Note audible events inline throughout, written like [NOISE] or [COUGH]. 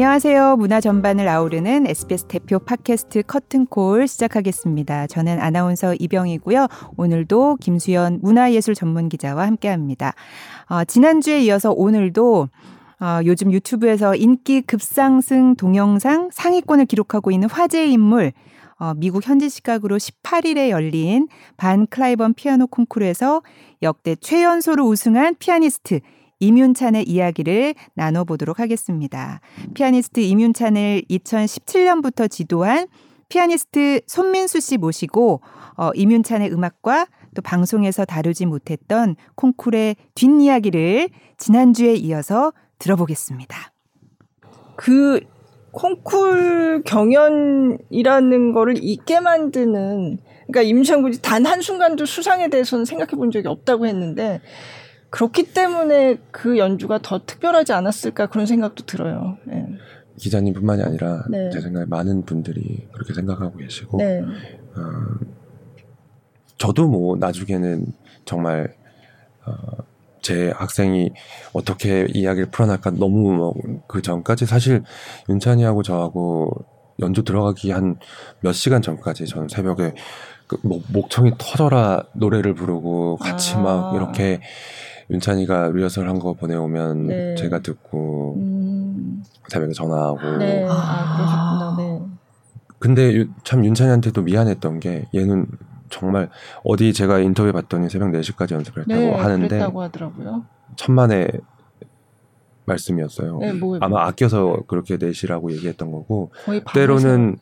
안녕하세요. 문화 전반을 아우르는 SBS 대표 팟캐스트 커튼콜 시작하겠습니다. 저는 아나운서 이병이고요. 오늘도 김수연 문화예술 전문 기자와 함께합니다. 어, 지난주에 이어서 오늘도 어, 요즘 유튜브에서 인기 급상승 동영상 상위권을 기록하고 있는 화제의 인물 어, 미국 현지 시각으로 18일에 열린 반 클라이번 피아노 콩쿠르에서 역대 최연소로 우승한 피아니스트 임윤찬의 이야기를 나눠보도록 하겠습니다. 피아니스트 임윤찬을 2017년부터 지도한 피아니스트 손민수 씨 모시고 어, 임윤찬의 음악과 또 방송에서 다루지 못했던 콩쿨의 뒷이야기를 지난주에 이어서 들어보겠습니다. 그 콩쿨 경연이라는 거를 있게 만드는 그러니까 임시한 군이 단 한순간도 수상에 대해서는 생각해 본 적이 없다고 했는데 그렇기 때문에 그 연주가 더 특별하지 않았을까 그런 생각도 들어요. 네. 기자님뿐만이 아니라 네. 제 생각에 많은 분들이 그렇게 생각하고 계시고 네. 어, 저도 뭐 나중에는 정말 어, 제 학생이 어떻게 이야기를 풀어날까 너무 뭐 그 전까지 사실 윤찬이하고 저하고 연주 들어가기 한 몇 시간 전까지 저는 새벽에 그 목, 목청이 터져라 노래를 부르고 같이 아. 막 이렇게 윤찬이가 리허설 한 거 보내오면 네. 제가 듣고 음. 새벽에 전화하고 네. 아, 그러셨구나. 네. 근데 참 윤찬이한테도 미안했던 게 얘는 정말 어디 제가 인터뷰 봤더니 새벽 4시까지 연습을 했다고 네, 하는데 그랬다고 하더라고요. 천만의 말씀이었어요. 네, 뭐, 아마 아껴서 그렇게 4시라고 얘기했던 거고 때로는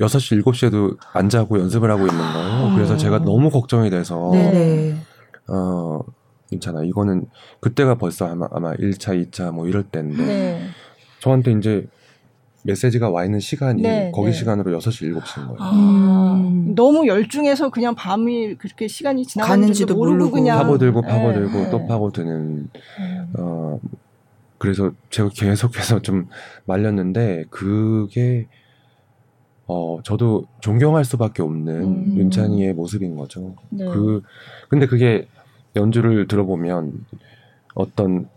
6시, 7시에도 안 자고 연습을 하고 있는 거예요. 그래서 제가 너무 걱정이 돼서 네. 어 괜찮아. 이거는 그때가 벌써 아마 아마 1차, 2차 뭐 이럴 때인데 네. 저한테 이제 메시지가 와 있는 시간이 네, 거기 네. 시간으로 6시, 7시인 거예요. 아, 음. 너무 열중해서 그냥 밤이 그렇게 시간이 지나가는지도 모르고, 모르고 그냥 파고들고 네. 파고들고 네. 또 파고드는 네. 어 그래서 제가 계속해서 좀 말렸는데 그게 어 저도 존경할 수밖에 없는 음. 윤찬이의 모습인 거죠. 네. 그 근데 그게 연주를 들어보면 어떤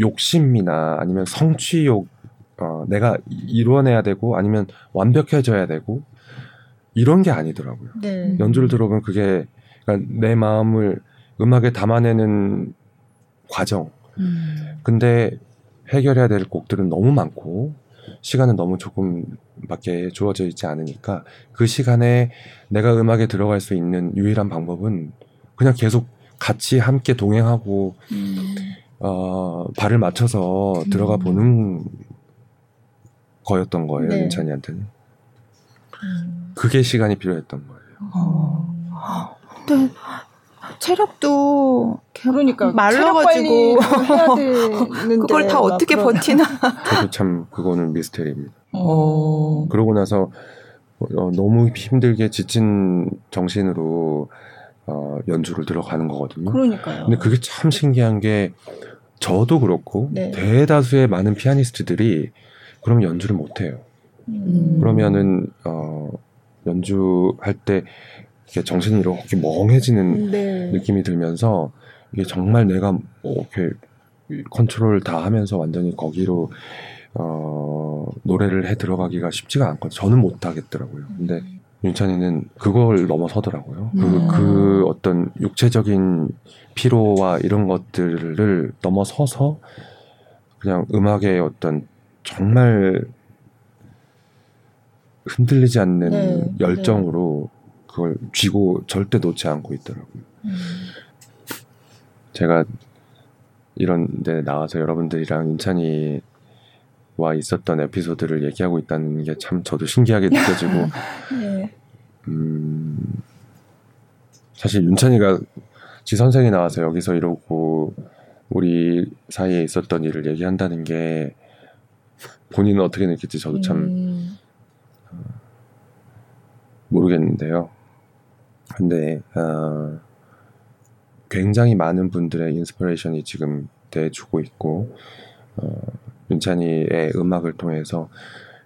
욕심이나 아니면 성취욕 어, 내가 이루어내야 되고 아니면 완벽해져야 되고 이런 게 아니더라고요. 네. 연주를 들어보면 그게 그러니까 내 마음을 음악에 담아내는 과정. 음. 근데 해결해야 될 곡들은 너무 많고 시간은 너무 조금밖에 주어져 있지 않으니까 그 시간에 내가 음악에 들어갈 수 있는 유일한 방법은 그냥 계속 같이 함께 동행하고 음. 어, 발을 맞춰서 들어가 음. 보는 거였던 거예요 네. 윤찬이한테는 음. 그게 시간이 필요했던 거예요. 어. 근데 체력도 그러니까 말라가지고 [LAUGHS] 그걸 다 어떻게 그런... 버티나? 저도 참 그거는 미스테리입니다. 어. 그러고 나서 어, 너무 힘들게 지친 정신으로 어, 연주를 들어가는 거거든요. 그러니까요. 근데 그게 참 신기한 게 저도 그렇고 네. 대다수의 많은 피아니스트들이 그럼 연주를 못 해요. 음. 그러면은 어 연주할 때 이렇게 정신이 이렇게 멍해지는 네. 느낌이 들면서 이게 정말 내가 뭐 이렇게 컨트롤 다 하면서 완전히 거기로 어 노래를 해 들어가기가 쉽지가 않거든요. 저는 못 하겠더라고요. 근데 음. 윤찬이는 그걸 넘어서더라고요. 그, 음. 그 어떤 육체적인 피로와 이런 것들을 넘어서서 그냥 음악의 어떤 정말 흔들리지 않는 네, 열정으로 네. 그걸 쥐고 절대 놓지 않고 있더라고요. 음. 제가 이런 데 나와서 여러분들이랑 윤찬이 와 있었던 에피소드를 얘기하고 있다는 게 참 저도 신기하게 느껴지고 [LAUGHS] 네. 음, 사실 윤찬이가 지 선생이 나와서 여기서 이러고 우리 사이에 있었던 일을 얘기한다는 게 본인은 어떻게 느낄지 저도 참 음. 어, 모르겠는데요. 근데 어, 굉장히 많은 분들의 inspiration이 지금 돼주고 있고 어, 윤찬이의 음악을 통해서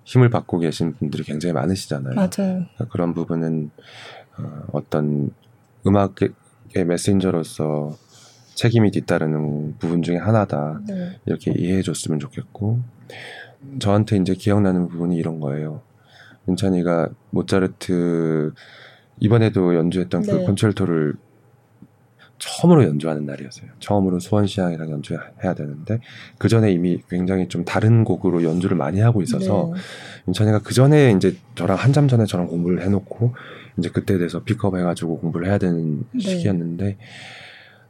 힘을 받고 계신 분들이 굉장히 많으시잖아요. 맞아요. 그러니까 그런 부분은 어, 어떤 음악의 메신저로서 책임이 뒤따르는 부분 중에 하나다. 네. 이렇게 이해해 줬으면 좋겠고 저한테 이제 기억나는 부분이 이런 거예요. 윤찬이가 모차르트 이번에도 연주했던 그 네. 콘체르토를 처음으로 연주하는 날이었어요. 처음으로 수원시향이랑 연주해야 되는데 그 전에 이미 굉장히 좀 다른 곡으로 연주를 많이 하고 있어서 네. 윤찬이가 그 전에 이제 저랑 한참 전에 저랑 공부를 해놓고 이제 그때 돼서 픽업 해가지고 공부를 해야 되는 네. 시기였는데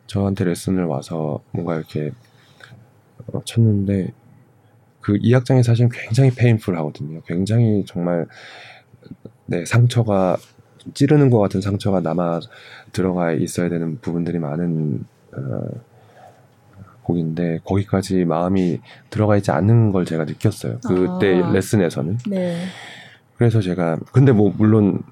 저한테 레슨을 와서 뭔가 이렇게 어, 쳤는데 그 이 악장이 사실 굉장히 painful 하거든요. 굉장히 정말 내 상처가 찌르는 것 같은 상처가 남아 들어가 있어야 되는 부분들이 많은 어, 곡인데 거기까지 마음이 들어가 있지 않는 걸 제가 느꼈어요. 그때 아. 레슨에서는. 네. 그래서 제가 근데 뭐 물론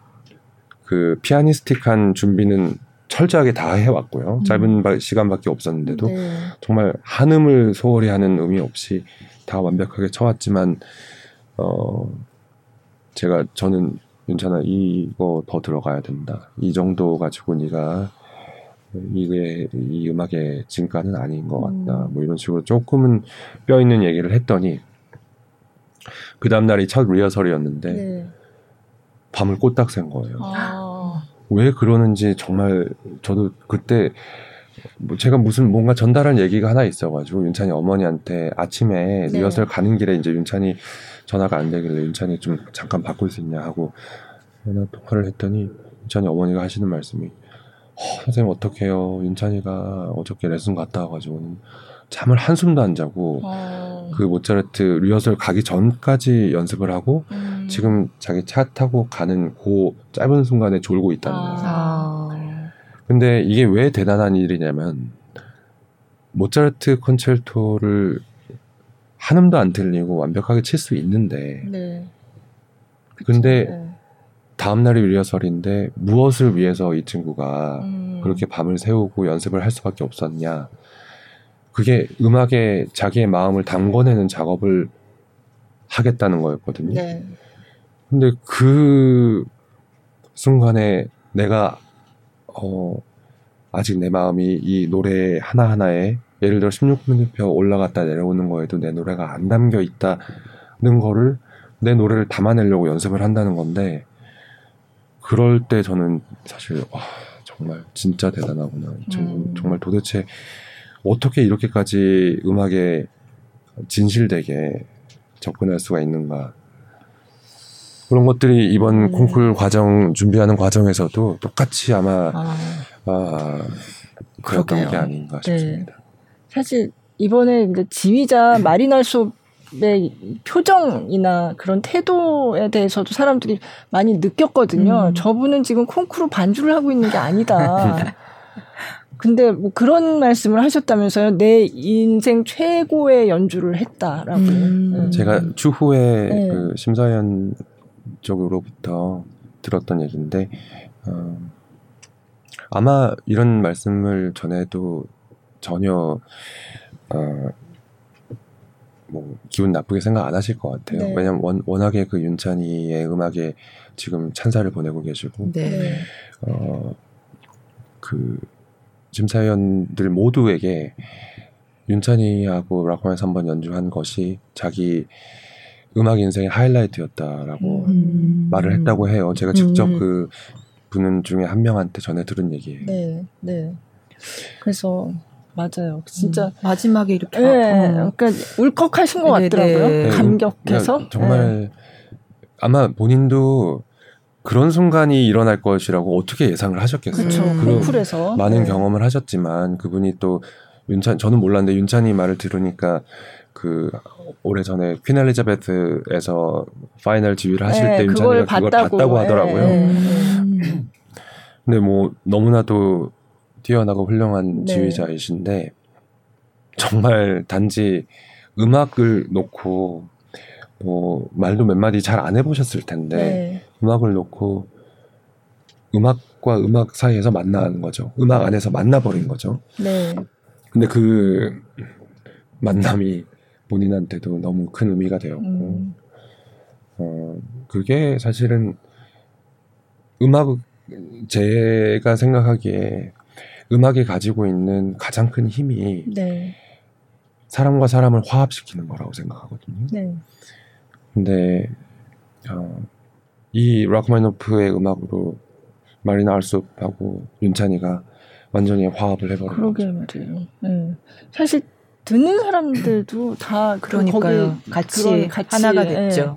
그 피아니스틱한 준비는 철저하게 다 해왔고요. 음. 짧은 바- 시간밖에 없었는데도 네. 정말 한음을 소홀히 하는 의미 없이 다 완벽하게 쳐왔지만 어 제가 저는 윤찬아 이거 더 들어가야 된다. 이 정도 가지고 네가 이게 이 음악의 진가는 아닌 것 같다. 음. 뭐 이런 식으로 조금은 뼈 있는 얘기를 했더니 그 다음 날이 첫 리허설이었는데 네. 밤을 꼬딱 샌 거예요. 아. 왜 그러는지 정말 저도 그때 뭐 제가 무슨 뭔가 전달할 얘기가 하나 있어가지고 윤찬이 어머니한테 아침에 네. 리허설 가는 길에 이제 윤찬이 전화가 안 되길래 윤찬이 좀 잠깐 바꿀 수 있냐 하고 전화 통화를 했더니 윤찬이 어머니가 하시는 말씀이 어, 선생님 어떡해요 윤찬이가 어저께 레슨 갔다 와가지고 잠을 한숨도 안 자고 아. 그 모차르트 리허설 가기 전까지 연습을 하고 음. 지금 자기 차 타고 가는 그 짧은 순간에 졸고 있다는 거예요. 아. 근데 이게 왜 대단한 일이냐면 모차르트 콘체르토를 한 음도 안 틀리고 완벽하게 칠 수 있는데 네. 근데 네. 다음 날이 리허설인데 무엇을 위해서 이 친구가 음. 그렇게 밤을 새우고 연습을 할 수밖에 없었냐 그게 음악에 자기의 마음을 담궈내는 작업을 하겠다는 거였거든요. 네. 근데 그 순간에 내가 어 아직 내 마음이 이 노래 하나하나에 예를 들어 16분표 올라갔다 내려오는 거에도 내 노래가 안 담겨 있다는 거를 내 노래를 담아내려고 연습을 한다는 건데 그럴 때 저는 사실 와 정말 진짜 대단하구나 음. 정말 도대체 어떻게 이렇게까지 음악에 진실되게 접근할 수가 있는가 그런 것들이 이번 음. 콩쿨 과정 준비하는 과정에서도 똑같이 아마 아. 아, 그랬던. 게 아닌가 네. 싶습니다. 사실 이번에 이제 지휘자 마리날 수업의 표정이나 그런 태도에 대해서도 사람들이 많이 느꼈거든요. 음. 저분은 지금 콩쿠르 반주를 하고 있는 게 아니다. [LAUGHS] 근데 뭐 그런 말씀을 하셨다면서요. 내 인생 최고의 연주를 했다라고. 음. 음. 제가 추후에 네. 그 심사위원 쪽으로부터 들었던 얘기인데 어, 아마 이런 말씀을 전에도 전혀 어, 뭐 기분 나쁘게 생각 안 하실 것 같아요. 네. 왜냐면 원, 워낙에 그 윤찬이의 음악에 지금 찬사를 보내고 계시고 네. 네. 어, 그 심사위원들 모두에게 윤찬이하고 라코에서 한번 연주한 것이 자기 음악 인생의 하이라이트였다라고 음. 말을 했다고 해요. 제가 직접 음. 그분 중에 한 명한테 전해 들은 얘기예요. 네. 네. 그래서 맞아요. 진짜 음, 마지막에 이렇게 네, 어. 그러니까 울컥하신 것 네, 같더라고요. 네. 감격해서. 그러니까 정말 아마 본인도 그런 순간이 일어날 것이라고 어떻게 예상을 하셨겠어요. 그렇죠. 음. 콩쿨에서 많은 네. 경험을 하셨지만 그분이 또 윤찬 저는 몰랐는데 윤찬이 말을 들으니까 그 오래 전에 퀸 엘리자베스에서 파이널 지휘를 하실 네, 때 윤찬이가 그걸 봤다고, 하더라고요. 네. 음. 근데 뭐 너무나도 뛰어나고 훌륭한 네. 지휘자이신데 정말 단지 음악을 놓고 뭐 말도 몇 마디 잘 안 해보셨을 텐데 네. 음악을 놓고 음악과 음악 사이에서 만나는 거죠. 음악 안에서 만나버린 거죠. 네. 근데 그 만남이 본인한테도 너무 큰 의미가 되었고, 음. 어, 그게 사실은 음악, 제가 생각하기에 음악이 가지고 있는 가장 큰 힘이 네. 사람과 사람을 화합시키는 거라고 생각하거든요. 네. 근데 어, 이 라크마니노프의 음악으로 마리나 알숲하고 윤찬이가 완전히 화합을 해버린 그러게 거죠. 말이에요. 네. 사실 듣는 사람들도 다 그- 그러니까요. 거기 같이, 그런 같이, 하나가 예. 됐죠.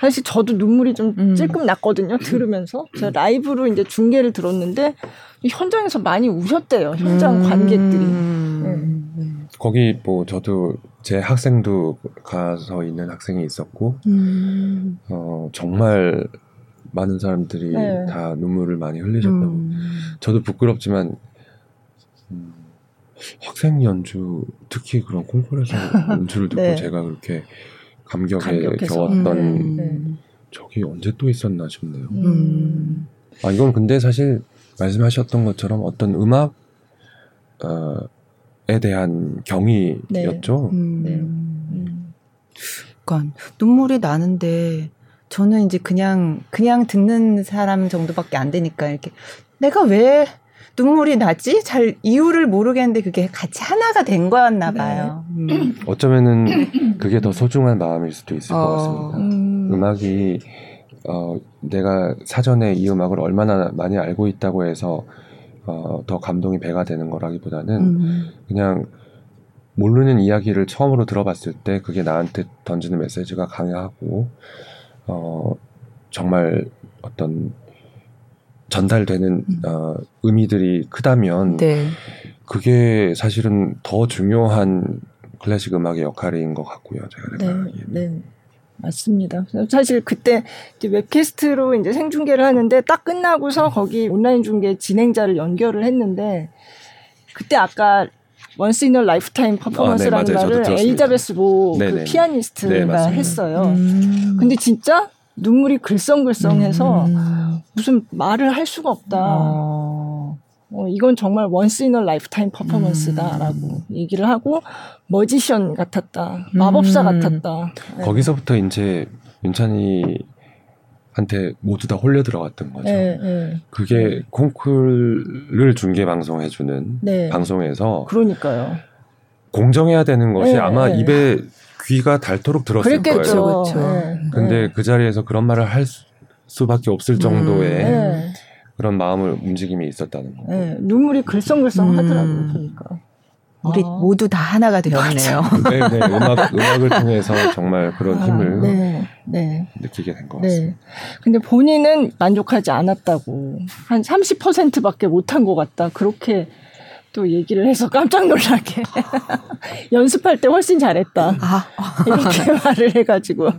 사실 저도 눈물이 좀 음. 찔끔 났거든요. 들으면서 제가 라이브로 이제 중계를 들었는데 이 현장에서 많이 우셨대요. 현장 관객들이. 음. 거기 뭐 저도 제 학생도 가서 있는 학생이 있었고 음. 어, 정말 많은 사람들이 네. 다 눈물을 많이 흘리셨다고. 음. 저도 부끄럽지만 음, 학생 연주 특히 그런 콩쿠르에서 연주를 듣고 네. 제가 그렇게 감격에 감격해서. 겨웠던 음. 네. 적이 언제 또 있었나 싶네요. 음. 아 이건 근데 사실 말씀하셨던 것처럼 어떤 음악 어에 대한 경의였죠. 음. 네. 음. 그러니까 눈물이 나는데 저는 이제 그냥 그냥 듣는 사람 정도밖에 안 되니까 이렇게 내가 왜 눈물이 나지? 잘 이유를 모르겠는데 그게 같이 하나가 된 거였나 네. 봐요. 음. [CLEARS THROAT] 어쩌면은 그게 더 소중한 마음일 수도 있을 것 어. 같습니다. 음. 음악이 어, 내가 사전에 이 음악을 얼마나 많이 알고 있다고 해서 어, 더 감동이 배가 되는 거라기보다는 음. 그냥 모르는 이야기를 처음으로 들어봤을 때 그게 나한테 던지는 메시지가 강하고 어, 정말 어떤 전달되는 음. 어, 의미들이 크다면 네. 그게 사실은 더 중요한 클래식 음악의 역할인 것 같고요. 제가 네, 생각하기에는. 네. 맞습니다. 사실 그때 이제 웹캐스트로 이제 생중계를 하는데 딱 끝나고서 거기 온라인 중계 진행자를 연결을 했는데 그때 아까 once in a lifetime performance라는 아, 네, 말을. 엘리자베스 보그. 피아니스트가 네. 했어요. 음. 근데 진짜 눈물이 글썽글썽해서 음. 무슨 말을 할 수가 없다. 어. 어, 이건 정말 once in a lifetime performance다라고 음. 얘기를 하고 magician 같았다. 마법사 음. 같았다. 네. 거기서부터 이제 윤찬이 한테 모두 다 홀려 들어갔던 거죠. 네, 네. 그게 콩쿨을 중계 방송해주는 네. 방송에서 그러니까요. 공정해야 되는 것이 네, 아마 네. 입에 귀가 닳도록 들었을 그랬겠죠. 거예요. 그렇죠. 네, 근데 네. 그 자리에서 그런 말을 할 수- 수밖에 없을 정도의 네, 그런 마음을 움직임이 있었다는 거. 네. 눈물이 글썽글썽 음. 하더라고요, 보니까. 우리 아. 모두 다 하나가 되었네요. 네, 네, 음악 음악을 통해서 정말 그런 아, 힘을 네, 네. 느끼게 된것 네. 같습니다. 근데 본인은 만족하지 않았다고. 한 30%밖에 못한 것 같다. 그렇게 또 얘기를 해서 [LAUGHS] 깜짝 놀라게. [LAUGHS] 연습할 때 훨씬 잘했다. 아, 이렇게 [LAUGHS] 말을 해가지고.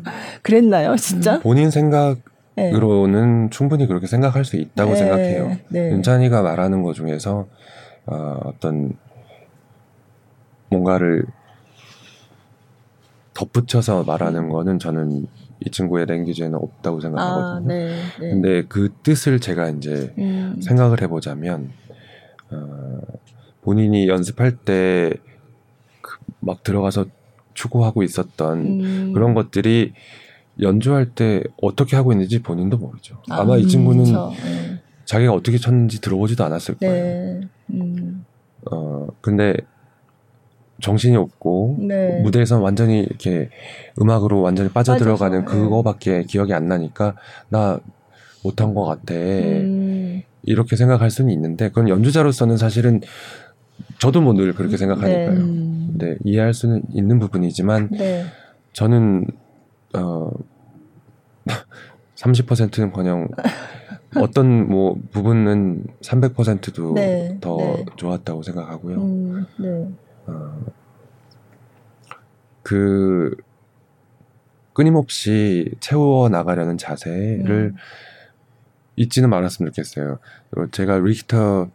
그랬나요, 진짜? 본인 생각 으로는 네. 충분히 그렇게 생각할 수 있다고 네, 생각해요. 네. 윤찬이가 말하는 것 중에서 어, 어떤 뭔가를 덧붙여서 말하는 거는 저는 이 친구의 랭귀지에는 없다고 아, 생각하거든요. 네. 네. 근데 그 뜻을 제가 이제 음, 생각을 해보자면 어, 본인이 연습할 때 막 들어가서 추구하고 있었던 음, 그런 것들이 연주할 때 어떻게 하고 있는지 본인도 모르죠. 아, 아마 이 친구는 그쵸. 네. 자기가 어떻게 쳤는지 들어보지도 않았을 거예요. 네. 음, 어, 근데 정신이 없고 네. 무대에서 완전히 이렇게 음악으로 완전히 빠져들어가는 빠져서, 네. 그거밖에 기억이 안 나니까 나 못한 것 같아. 음, 이렇게 생각할 수는 있는데 그건 연주자로서는 사실은 저도 뭐 늘 그렇게 생각하니까요. 음. 네, 이해할 수는 있는 부분이지만 네. 저는 어 [LAUGHS] 30%는 커녕 어떤 뭐 부분은 300%도 네, 더 네. 좋았다고 생각하고요. 음, 네. 어, 그 끊임없이 채워 나가려는 자세를 음. 잊지는 말았으면 좋겠어요. 제가 리히터의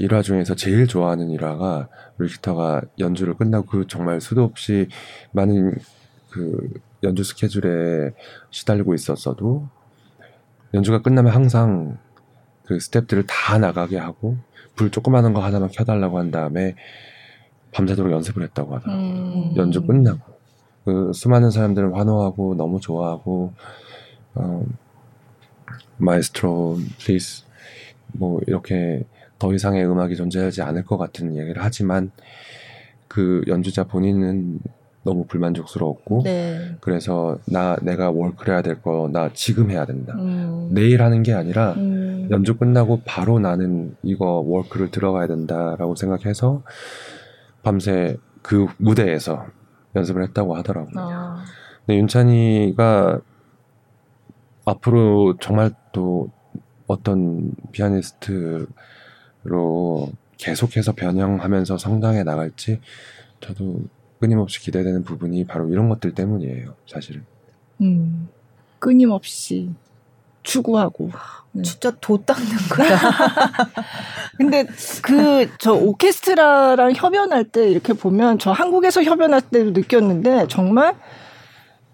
일화 중에서 제일 좋아하는 일화가 리히터가 연주를 끝나고 그 정말 수도 없이 많은 그 연주 스케줄에 시달리고 있었어도 연주가 끝나면 항상 그 스탭들을 다 나가게 하고 불 조그마한 거 하나만 켜달라고 한 다음에 밤새도록 연습을 했다고 하더라고요. 음. 연주 끝나고 그 수많은 사람들은 환호하고 너무 좋아하고 어, maestro please 뭐 이렇게 더 이상의 음악이 존재하지 않을 것 같은 얘기를 하지만 그 연주자 본인은 너무 불만족스러웠고 네. 그래서 나 내가 월크를 해야 될 거 나 지금 해야 된다. 음. 내일 하는 게 아니라 음. 연주 끝나고 바로 나는 이거 워크를 들어가야 된다라고 생각해서 밤새 그 무대에서 연습을 했다고 하더라고요. 아. 근데 윤찬이가 앞으로 정말 또 어떤 피아니스트로 계속해서 변형하면서 성장해 나갈지 저도 끊임없이 기대되는 부분이 바로 이런 것들 때문이에요, 사실은. 음. 끊임없이 추구하고. 네. 진짜 도 닦는 거야. [LAUGHS] 근데 그 저 오케스트라랑 협연할 때 이렇게 보면 저 한국에서 협연할 때도 느꼈는데 정말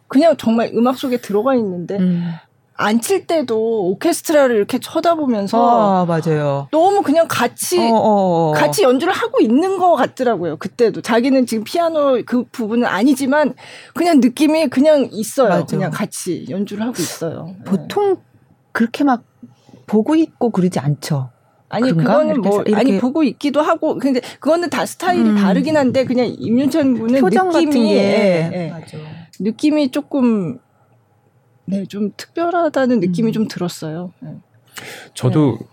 그냥 정말 음악 속에 들어가 있는데 음. 안 칠 때도 오케스트라를 이렇게 쳐다보면서 아, 맞아요. 너무 그냥 같이 어, 어, 어. 같이 연주를 하고 있는 것 같더라고요. 그때도 자기는 지금 피아노 그 부분은 아니지만 그냥 느낌이 그냥 있어요. 맞아. 그냥 같이 연주를 하고 있어요. 네. 보통 그렇게 막 보고 있고 그러지 않죠. 아니? 그거는 뭐 사- 이렇게- 아니 보고 있기도 하고 근데 그거는 다 스타일이 음. 다르긴 한데 그냥 임윤찬 군은 표정 느낌이 같은 게 예, 예. 맞아. 느낌이 조금 네 좀 특별하다는 느낌이 음. 좀 들었어요. 예. 저도 네.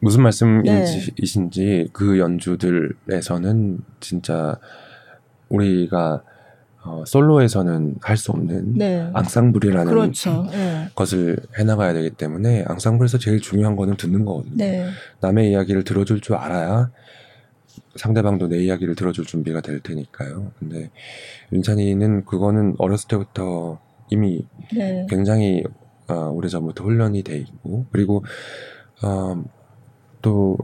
무슨 말씀이신지 그 연주들에서는 진짜 우리가 어, 솔로에서는 할 수 없는 네. 앙상블이라는 그렇죠. 예. 것을 해나가야 되기 때문에 앙상블에서 제일 중요한 거는 듣는 거거든요. 네. 남의 이야기를 들어줄 줄 알아야 상대방도 내 이야기를 들어줄 준비가 될 테니까요. 근데 윤찬이는 그거는 어렸을 때부터 이미 네. 굉장히 어, 오래전부터 훈련이 돼 있고 그리고 어, 또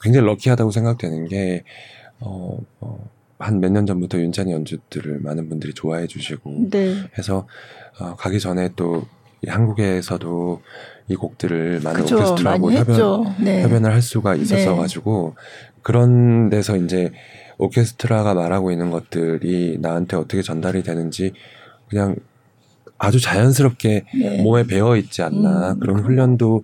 굉장히 럭키하다고 생각되는 게 어, 한몇 년 전부터 윤찬이 연주들을 많은 분들이 좋아해 주시고 네. 해서 어, 가기 전에 또이 한국에서도 이 곡들을 많은 그죠. 오케스트라하고 협연. 네. 협연을 할 수가 있었어 네. 가지고 그런 데서 이제 오케스트라가 말하고 있는 것들이 나한테 어떻게 전달이 되는지 그냥 아주 자연스럽게 네. 몸에 배어 있지 않나 음. 그런 훈련도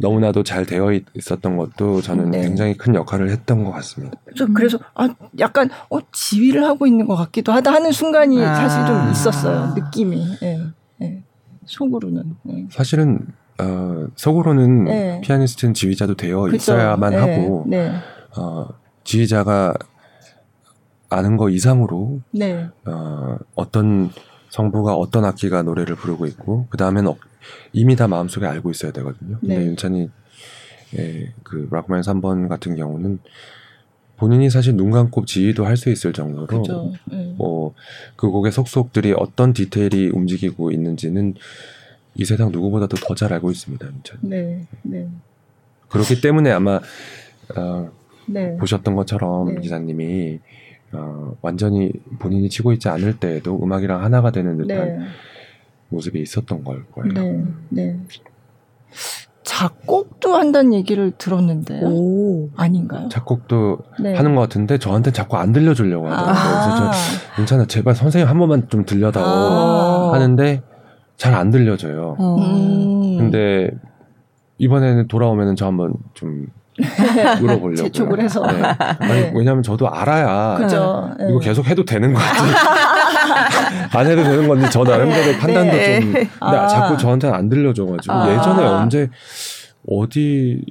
너무나도 잘 되어 있- 있었던 것도 저는 네. 굉장히 큰 역할을 했던 것 같습니다. 그래서, 그래서 아 약간 어 지휘를 하고 있는 것 같기도 하다 하는 순간이 아. 사실 좀 있었어요. 느낌이. 예. 예. 속으로는. 예. 사실은 어, 속으로는 네. 피아니스트는 지휘자도 되어 그죠? 있어야만 네. 하고 네. 어, 지휘자가 아는 거 이상으로 네. 어, 어떤 성부가 어떤 악기가 노래를 부르고 있고 그 다음에는 이미 다 마음속에 알고 있어야 되거든요. 근데 네. 윤찬이 예, 그 락맨 3번 같은 경우는 본인이 사실 눈 감고 지휘도 할 수 있을 정도로 그죠. 예. 뭐그 곡의 속속들이 어떤 디테일이 움직이고 있는지는 이 세상 누구보다도 더 잘 알고 있습니다. 윤찬. 네. 네. 그렇기 때문에 아마 어, 네. 보셨던 것처럼 네. 기자님이 어, 완전히 본인이 치고 있지 않을 때에도 음악이랑 하나가 되는 듯한 네. 모습이 있었던 걸 거예요. 네. 네. 작곡도 한다는 얘기를 들었는데 요 오. 아닌가요? 작곡도 네. 하는 것 같은데 저한테 자꾸 안 들려주려고 하더라고요. 그래서 저 괜찮아 제발 선생님 한 번만 좀 들려다오 아. 하는데 잘 안 들려줘요. 어. 음. 근데 이번에는 돌아오면은 저 한번 좀 [LAUGHS] 물어보려고 재촉을 해서. 네. 아니 네. 왜냐하면 저도 알아야. 예. 이거 계속 해도 되는 건지 [LAUGHS] 안 해도 되는 건지 저 나름대로 판단도 네. 좀 근데 아. 자꾸 저한테는 안 들려줘가지고 아. 예전에 언제 어디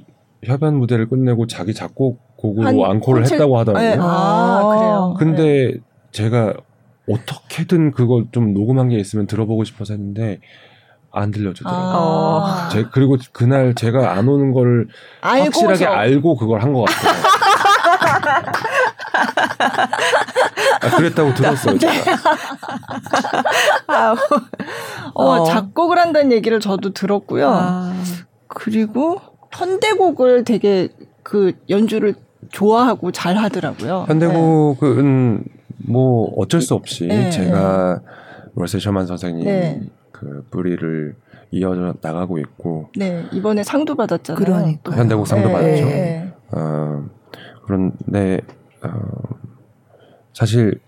협연 무대를 끝내고 자기 작곡 곡으로 한 앙코를 콘서트- 했다고 하더라고요. 네. 아, 그래요. 근데 제가 어떻게든 그걸 좀 녹음한 게 있으면 들어보고 싶어서 했는데 안 들려주더라고요. 아. 제, 그리고 그날 제가 안 오는 걸 알고서. 확실하게 알고 그걸 한 것 같아요. 아, 그랬다고 들었어요, 제가. 아, 어, 어. 작곡을 한다는 얘기를 저도 들었고요. 아. 그리고 현대곡을 되게 그 연주를 좋아하고 잘 하더라고요. 현대곡은 뭐 어쩔 수 없이 네, 제가 월세 셔만 선생님 네. 그 뿌리를 이어져 나가고 있고 네. 네, 이번에 상도 받았잖아요. 그러니까요. 또. 현대곡 상도 네, 받았죠. 네, 어, 그런데 어, 사실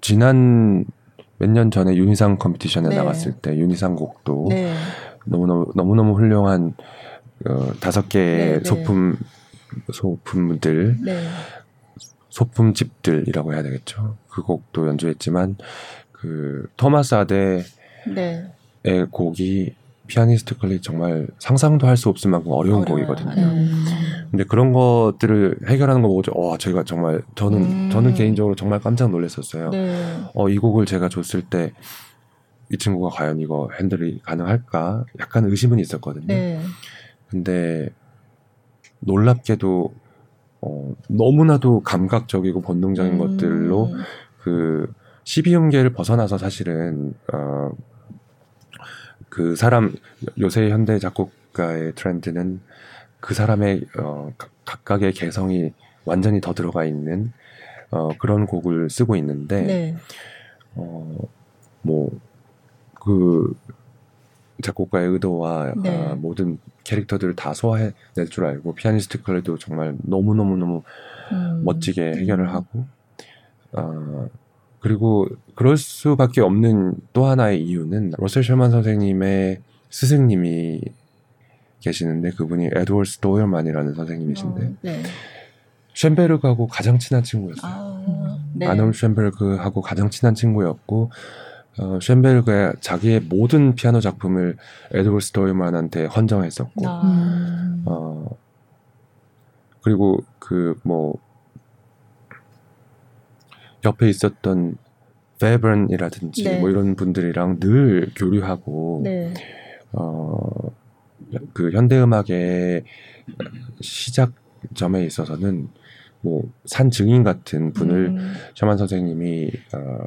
지난 몇 년 전에 윤희상 컴피티션에 네. 나갔을 때 윤희상 곡도 네. 너무너무 너무너무 훌륭한 어, 다섯 개의 네, 네. 소품 소품들 네. 소품집들이라고 해야 되겠죠. 그 곡도 연주했지만 그 토마스 아데 의 네. 곡이 피아니스트 컬리 정말 상상도 할 수 없을 만큼 어려운 어려워요. 곡이거든요. 네. 음. 근데 그런 것들을 해결하는 거 보고 와 제가 정말 저는 음. 저는 개인적으로 정말 깜짝 놀랐었어요. 네. 어이 곡을 제가 줬을 때 이 친구가 과연 이거 핸들이 가능할까 약간 의심은 있었거든요. 네. 근데 놀랍게도 어, 너무나도 감각적이고 본능적인 음. 것들로 그 12음계를 벗어나서 사실은 어, 그 사람 요새 현대 작곡가의 트렌드는 그 사람의 어, 각- 각각의 개성이 완전히 더 들어가 있는 어, 그런 곡을 쓰고 있는데 네. 어, 뭐, 그, 작곡가의 의도와 네. 아, 모든 캐릭터들을 다 소화해낼 줄 알고, 피아니스티컬도 정말 너무 너무 너무 음. 멋지게 해결을 하고, 아, 그리고 그럴 수밖에 없는 또 하나의 이유는 러셀 셜만 선생님의 스승님이 계시는데 그분이 에드워드 도열만이라는 선생님이신데 어, 네. 쉔베르그하고 가장 친한 친구였어요. 아, 네. 아놀 쉔베르그하고 가장 친한 친구였고 어, 쉔베르그의 자기의 모든 피아노 작품을 에드워드 스토이만한테 헌정했었고 아. 음. 어, 그리고 그 뭐 옆에 있었던 베번이라든지 네. 뭐 이런 분들이랑 늘 교류하고 네. 어, 그 현대 음악의 시작점에 있어서는 뭐 산 증인 같은 분을 음. 셔만 선생님이 어,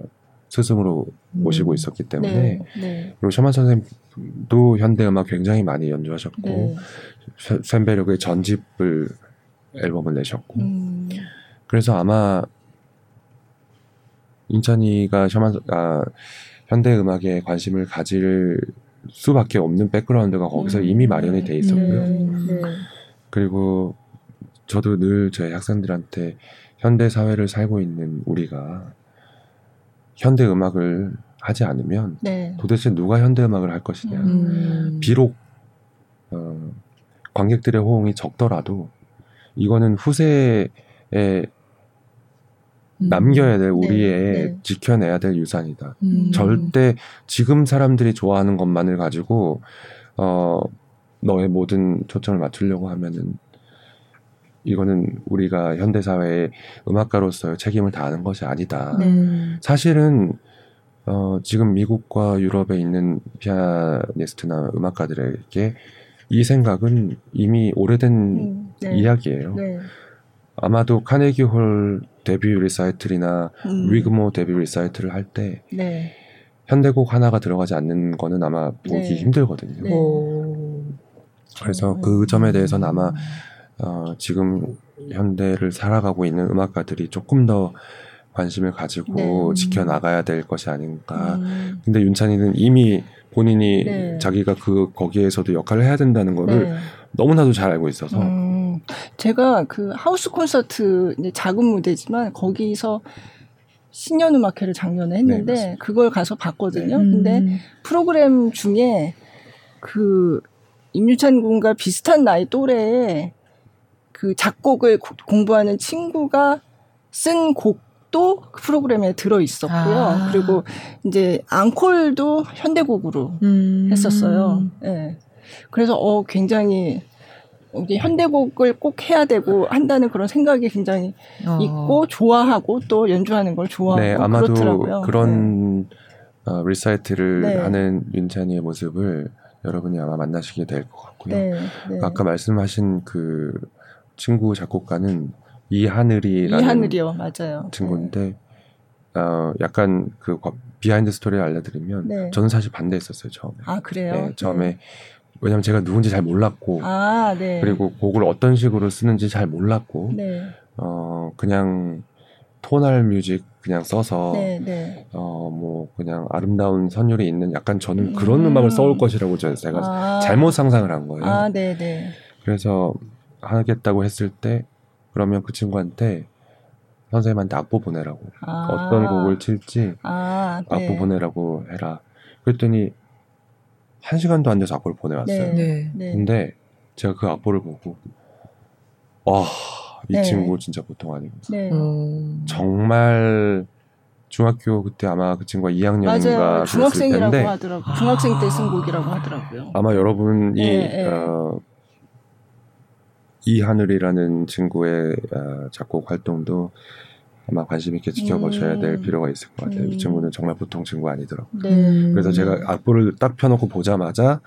스승으로 모시고 음. 있었기 때문에 네. 네. 그리고 셔만 선생님도 현대 음악 굉장히 많이 연주하셨고 네. 쇤- 쇤베르그의 전집을 앨범을 내셨고 음. 그래서 아마 인찬이가 셔만 선- 아, 현대 음악에 관심을 가질 수밖에 없는 백그라운드가 거기서 음. 이미 마련이 돼 있었고요. 네. 네. 그리고 저도 늘제 학생들한테 현대 사회를 살고 있는 우리가 현대 음악을 하지 않으면 네. 도대체 누가 현대 음악을 할 것이냐. 음. 비록 어, 관객들의 호응이 적더라도 이거는 후세에 음. 남겨야 될 우리의 네. 지켜내야 될 유산이다. 음. 절대 지금 사람들이 좋아하는 것만을 가지고 어 너의 모든 초점을 맞추려고 하면은 이거는 우리가 현대 사회의 음악가로서의 책임을 다하는 것이 아니다. 음. 사실은 어 지금 미국과 유럽에 있는 피아니스트나 음악가들에게 이 생각은 이미 오래된 음. 네. 이야기예요. 네. 아마도 카네기 홀 데뷔 리사이틀이나 음. 위그모어 데뷔 리사이틀을 할때 네. 현대곡 하나가 들어가지 않는 거는 아마 보기 네. 힘들거든요. 네. 오. 그래서 그 점에 대해서는 아마 어, 지금 현대를 살아가고 있는 음악가들이 조금 더 관심을 가지고 네. 지켜나가야 될 것이 아닌가. 음. 근데 윤찬이는 이미 본인이 네. 자기가 그 거기에서도 역할을 해야 된다는 거를 네. 너무나도 잘 알고 있어서 음, 제가 그 하우스 콘서트 이제 작은 무대지만 거기서 신년음악회를 작년에 했는데 네. 그걸 가서 봤거든요. 음. 근데 프로그램 중에 그 임유찬 군과 비슷한 나이 또래의 그 작곡을 고- 공부하는 친구가 쓴 곡도 그 프로그램에 들어 있었고요. 아. 그리고 이제 앙콜도 현대곡으로 음. 했었어요. 예. 그래서 어 굉장히 이제 현대곡을 꼭 해야 되고 한다는 그런 생각이 굉장히 어. 있고 좋아하고 또 연주하는 걸 좋아하고 네 아마도 그렇더라고요. 그런 어, 리사이틀을 네. 하는 윤찬이의 모습을 여러분이 아마 만나시게 될 것 같고요. 네, 네. 아까 말씀하신 그 친구 작곡가는 이하늘이라는 이하늘이요, 맞아요. 친구인데 어, 약간 그 과- behind story를 알려드리면 네. 저는 사실 반대했었어요 처음에. 아 그래요? 네, 처음에 왜냐면 제가 누군지 잘 몰랐고 아 네. 그리고 곡을 어떤 식으로 쓰는지 잘 몰랐고 네, 어 그냥 tonal music 그냥 써서 네, 네. 어뭐 그냥 아름다운 선율이 있는 약간 저는 음. 그런 음. 악을 써올 것이라고 저- 제가 아, 잘못 상상을 한 거예요. 아, 네, 네. 그래서 하겠다고 했을 때 그러면 그 친구한테 선생님한테 악보 보내라고 아, 어떤 곡을 칠지 아, 악보 네. 보내라고 해라. 그랬더니 한 시간도 안 돼서 악보를 보내왔어요. 네. 네. 네. 근데 제가 그 악보를 보고 와 이 네. 친구 진짜 보통 아니고 네. 음. 정말 중학교 그때 아마 그 친구가 2학년인가 맞아요. 그랬을 중학생이라고 텐데 하더라고요. 중학생 때 쓴 곡이라고 하더라고요. 아마 여러분이 네, 네. 어, 이하늘이라는 친구의 어, 작곡 활동도 아마 관심 있게 지켜보셔야 음. 될 필요가 있을 것 같아요. 음. 이 친구는 정말 보통 친구 아니더라고요. 네. 음. 그래서 제가 악보를 딱 펴놓고 보자마자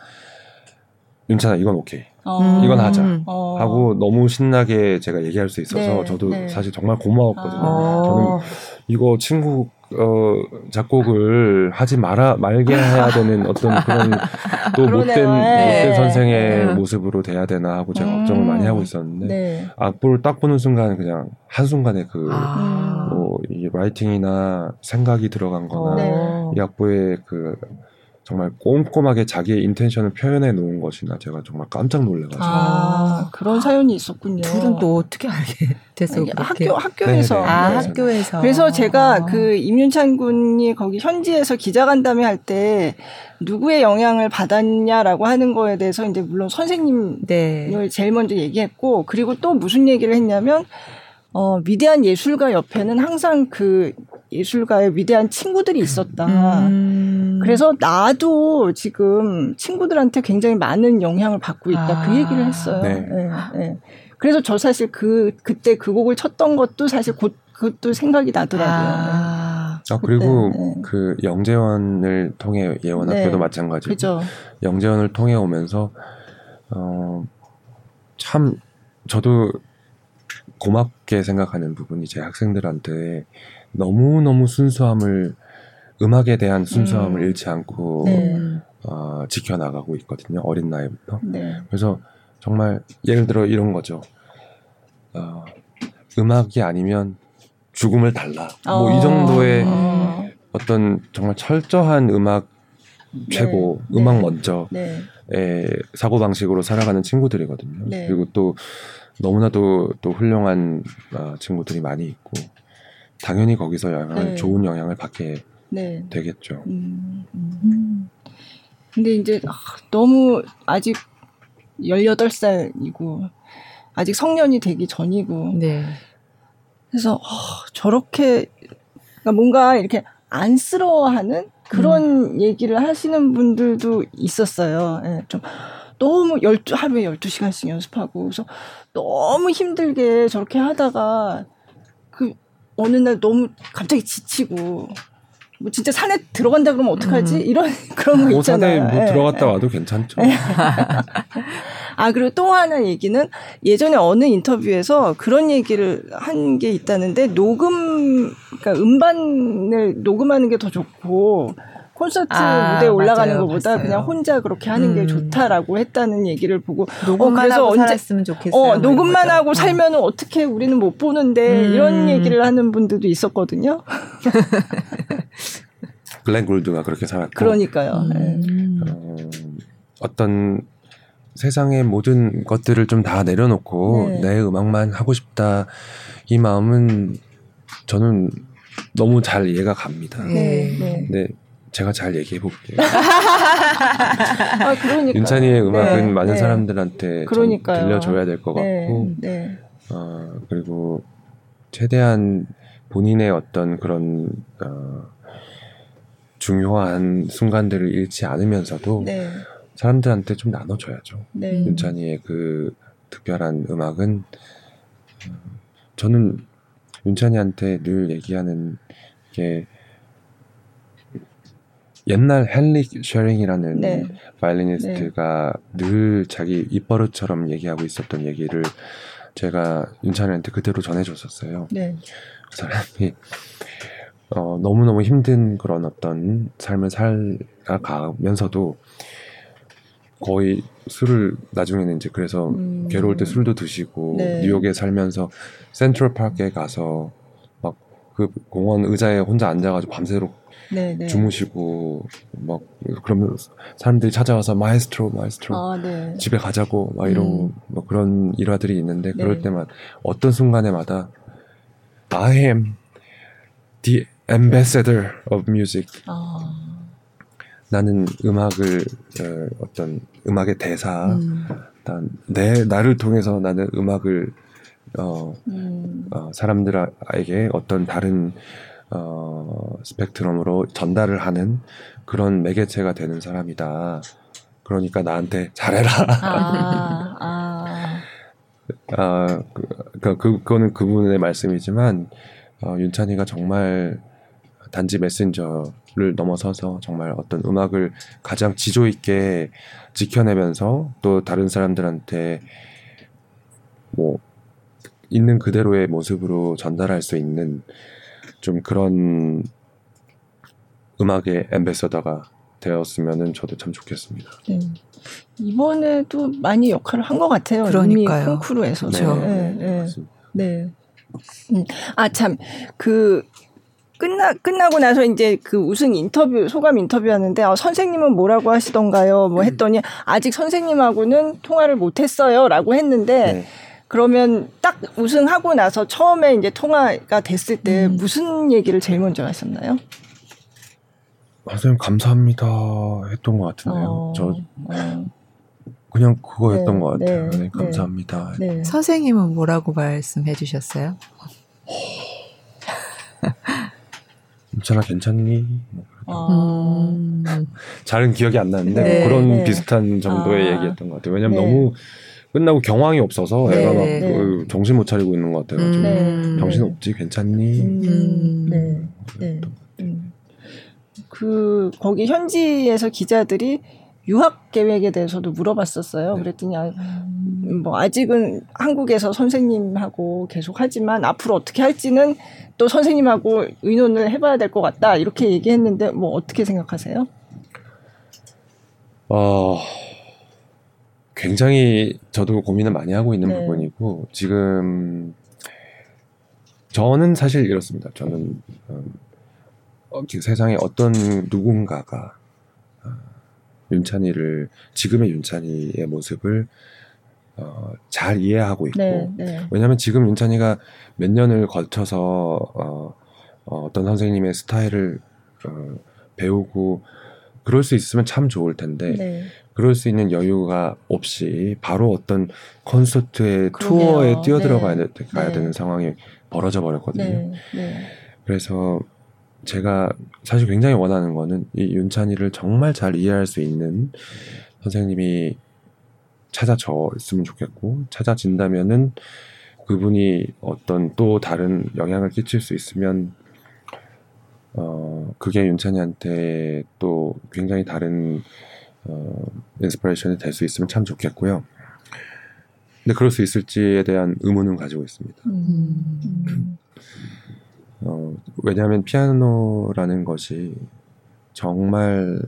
윤찬아 이건 오케이 어. 이건 하자. 어. 하고 너무 신나게 제가 얘기할 수 있어서 네, 저도 네. 사실 정말 고마웠거든요. 아. 어. 이거 친구 어, 작곡을 하지 말아 말게 해야 되는 어떤 그런 [LAUGHS] 또. 못된 네. 못된 선생의 네. 모습으로 돼야 되나 하고 제가 음. 걱정을 많이 하고 있었는데 네. 악보를 딱 보는 순간 그냥 한 순간에 그 아. 뭐, 이 라이팅이나 생각이 들어간거나 어. 이 악보에 그 정말 꼼꼼하게 자기의 인텐션을 표현해 놓은 것이나 제가 정말 깜짝 놀래가지고 아, 그런 사연이 있었군요. 둘은 또 어떻게 알게 [LAUGHS] 그렇게? 학교 학교에서 네, 네. 아 네. 학교에서 그래서 제가 아. 그 임윤찬 군이 거기 현지에서 기자간담회 할 때 누구의 영향을 받았냐라고 하는 거에 대해서 이제 물론 선생님을 네. 제일 먼저 얘기했고 그리고 또 무슨 얘기를 했냐면 어 위대한 예술가 옆에는 항상 그 예술가의 위대한 친구들이 있었다. 음. 그래서 나도 지금 친구들한테 굉장히 많은 영향을 받고 있다. 아. 그 얘기를 했어요. 네. 예, 예. 그래서 저 사실 그 그때 그 곡을 쳤던 것도 사실 곧 그것도 생각이 나더라고요. 아. 아 그리고 네, 네. 그 영재원을 통해 예원학교도 네. 마찬가지고 그죠? 영재원을 통해 오면서 어, 참 저도 고맙게 생각하는 부분이 제 학생들한테 너무 너무 순수함을 음악에 대한 순수함을 음. 잃지 않고 네. 음. 어, 지켜나가고 있거든요 어린 나이부터 네. 그래서 정말 예를 들어 이런 거죠 어, 음악이 아니면 죽음을 달라 뭐이 어. 정도의 어. 어떤 정말 철저한 음악 최고 네. 음악 네. 먼저 네. 의 사고 방식으로 살아가는 친구들이거든요. 네. 그리고 또 너무나도 또 훌륭한 어, 친구들이 많이 있고 당연히 거기서 영향을 네. 좋은 영향을 받게 네. 되겠죠. 음, 음. 음. 근데 이제 아, 너무 아직 18살이고 아직 성년이 되기 전이고 네. 그래서 어, 저렇게 그러니까 뭔가 이렇게 안쓰러워하는 그런 얘기를 하시는 분들도 있었어요. 예, 좀 너무 열두 하루에 12시간씩 연습하고 그래서 너무 힘들게 저렇게 하다가 그 어느 날 너무 갑자기 지치고 뭐 진짜 산에 들어간다 그러면 어떡하지? 음. 이런 [LAUGHS] 그런 거 오산에 있잖아요. 뭐 예, 들어갔다 예. 와도 괜찮죠. [LAUGHS] 아, 그리고 또 하나 얘기는 예전에 어느 인터뷰에서 그런 얘기를 한 게 있다는데 녹음, 그러니까 음반을 녹음하는 게 더 좋고 콘서트 아, 무대에 올라가는 맞아요. 것보다 봤어요. 그냥 혼자 그렇게 하는 게 음. 좋다라고 했다는 얘기를 보고 녹음만 그래서 하고 언제- 살았으면 좋겠어요. 어, 뭐 녹음만 거죠. 하고 어. 살면은 어떻게 우리는 못 보는데 음. 이런 얘기를 하는 분들도 있었거든요. [LAUGHS] 글렌 골드가 그렇게 살았고 그러니까요. 예. 음. 어, 어떤 세상의 모든 것들을 좀 다 내려놓고 네. 내 음악만 하고 싶다 이 마음은 저는 너무 잘 이해가 갑니다. 네. 네, 네. 근데 제가 잘 얘기해 볼게요. [LAUGHS] 아, 그러니까. 윤찬이의 음악은 네, 많은 네. 사람들한테. 들려줘야 될것 네, 같고 네. 어, 그리고 최대한 본인의 어떤 그런 어, 중요한 순간들을 잃지 않으면서도 네. 사람들한테 좀 나눠줘야죠. 네. 윤찬이의 그 특별한 음악은 어, 저는 윤찬이한테 늘 얘기하는 게 옛날 헨리 쉐링이라는 네. 바이올리니스트가 늘 자기 입버릇처럼 얘기하고 있었던 얘기를 제가 윤찬이한테 그대로 전해줬었어요. 네. 그 사람이 어, 너무너무 힘든 그런 어떤 삶을 살아가면서도 거의 술을 나중에는 이제 그래서 음. 괴로울 때 술도 드시고 네. 뉴욕에 살면서 센트럴 파크에 가서 막 그 공원 의자에 혼자 앉아가지고 밤새도록 네, 네. 주무시고 막 그러면 사람들이 찾아와서 마에스트로 마에스트로 아, 네. 집에 가자고 막 이러고 음. 뭐 그런 일화들이 있는데 그럴 네. 때만 어떤 순간에마다 I am the ambassador of music 아, 나는 음악을 어, 어떤 음악의 대사 음. 내 나를 통해서 나는 음악을 어, 음. 어, 사람들에게 어떤 다른 어, 스펙트럼으로 전달을 하는 그런 매개체가 되는 사람이다. 그러니까 나한테 잘해라. 아, [LAUGHS] 아. 아 그, 그, 그거는 그분의 말씀이지만 어, 윤찬이가 정말 단지 메신저를 넘어서서 정말 어떤 음악을 가장 지조 있게 지켜내면서 또 다른 사람들한테 뭐 있는 그대로의 모습으로 전달할 수 있는 좀 그런 음악의 엠베서더가 되었으면은 저도 참 좋겠습니다. 네. 이번에도 많이 역할을 한 것 같아요. 그러니까요. 콩쿠르에서. 네. 네. 네. 네. 음. 아, 참. 그, 끝나 끝나고 나서 이제 그 우승 인터뷰 소감 인터뷰 하는데 아, 선생님은 뭐라고 하시던가요? 뭐 음. 했더니 아직 선생님하고는 통화를 못 했어요라고 했는데 네. 그러면 딱 우승하고 나서 처음에 이제 통화가 됐을 때 음. 무슨 얘기를 제일 먼저 하셨나요? 선생님 감사합니다 했던 것 같은데요. 어, 저 어. 그냥 그거였던 네, 것 같아요. 네, 네, 감사합니다. 네. 선생님은 뭐라고 말씀해 주셨어요? [LAUGHS] 괜찮아 괜찮니? 뭐 음. 잘은 기억이 안 나는데 네, 그런 네. 비슷한 정도의 아. 얘기였던 것 같아요. 왜냐면 네. 너무 끝나고 경황이 없어서 네, 애가 막 그 정신 못 차리고 있는 것 같아가지고 음. 정신 없지 괜찮니? 음. 네. 네. 음. 그 거기 현지에서 기자들이 유학 계획에 대해서도 물어봤었어요. 네. 그랬더니 아, 뭐 아직은 한국에서 선생님하고 계속 하지만 앞으로 어떻게 할지는 또 선생님하고 의논을 해봐야 될 것 같다 이렇게 얘기했는데 뭐 어떻게 생각하세요? 어 굉장히 저도 고민을 많이 하고 있는 네. 부분이고 지금 저는 사실 이렇습니다. 저는 음, 어, 세상에 어떤 누군가가 어, 윤찬이를 지금의 윤찬이의 모습을 어, 잘 이해하고 있고 네, 네. 왜냐하면 지금 윤찬이가 몇 년을 거쳐서 어, 어, 어떤 선생님의 스타일을 어, 배우고 그럴 수 있으면 참 좋을 텐데 네. 그럴 수 있는 여유가 없이 바로 어떤 콘서트의 투어에 뛰어들어가야 네. 가야 네. 되는 상황이 벌어져 버렸거든요. 네. 네. 그래서 제가 사실 굉장히 원하는 거는 이 윤찬이를 정말 잘 이해할 수 있는 선생님이 찾아져 있으면 좋겠고 찾아진다면은 그분이 어떤 또 다른 영향을 끼칠 수 있으면 어 그게 윤찬이한테 또 굉장히 다른 어 inspiration이 될 수 있으면 참 좋겠고요. 근데 그럴 수 있을지에 대한 의문은 가지고 있습니다. 음. 어, 왜냐하면 피아노라는 것이 정말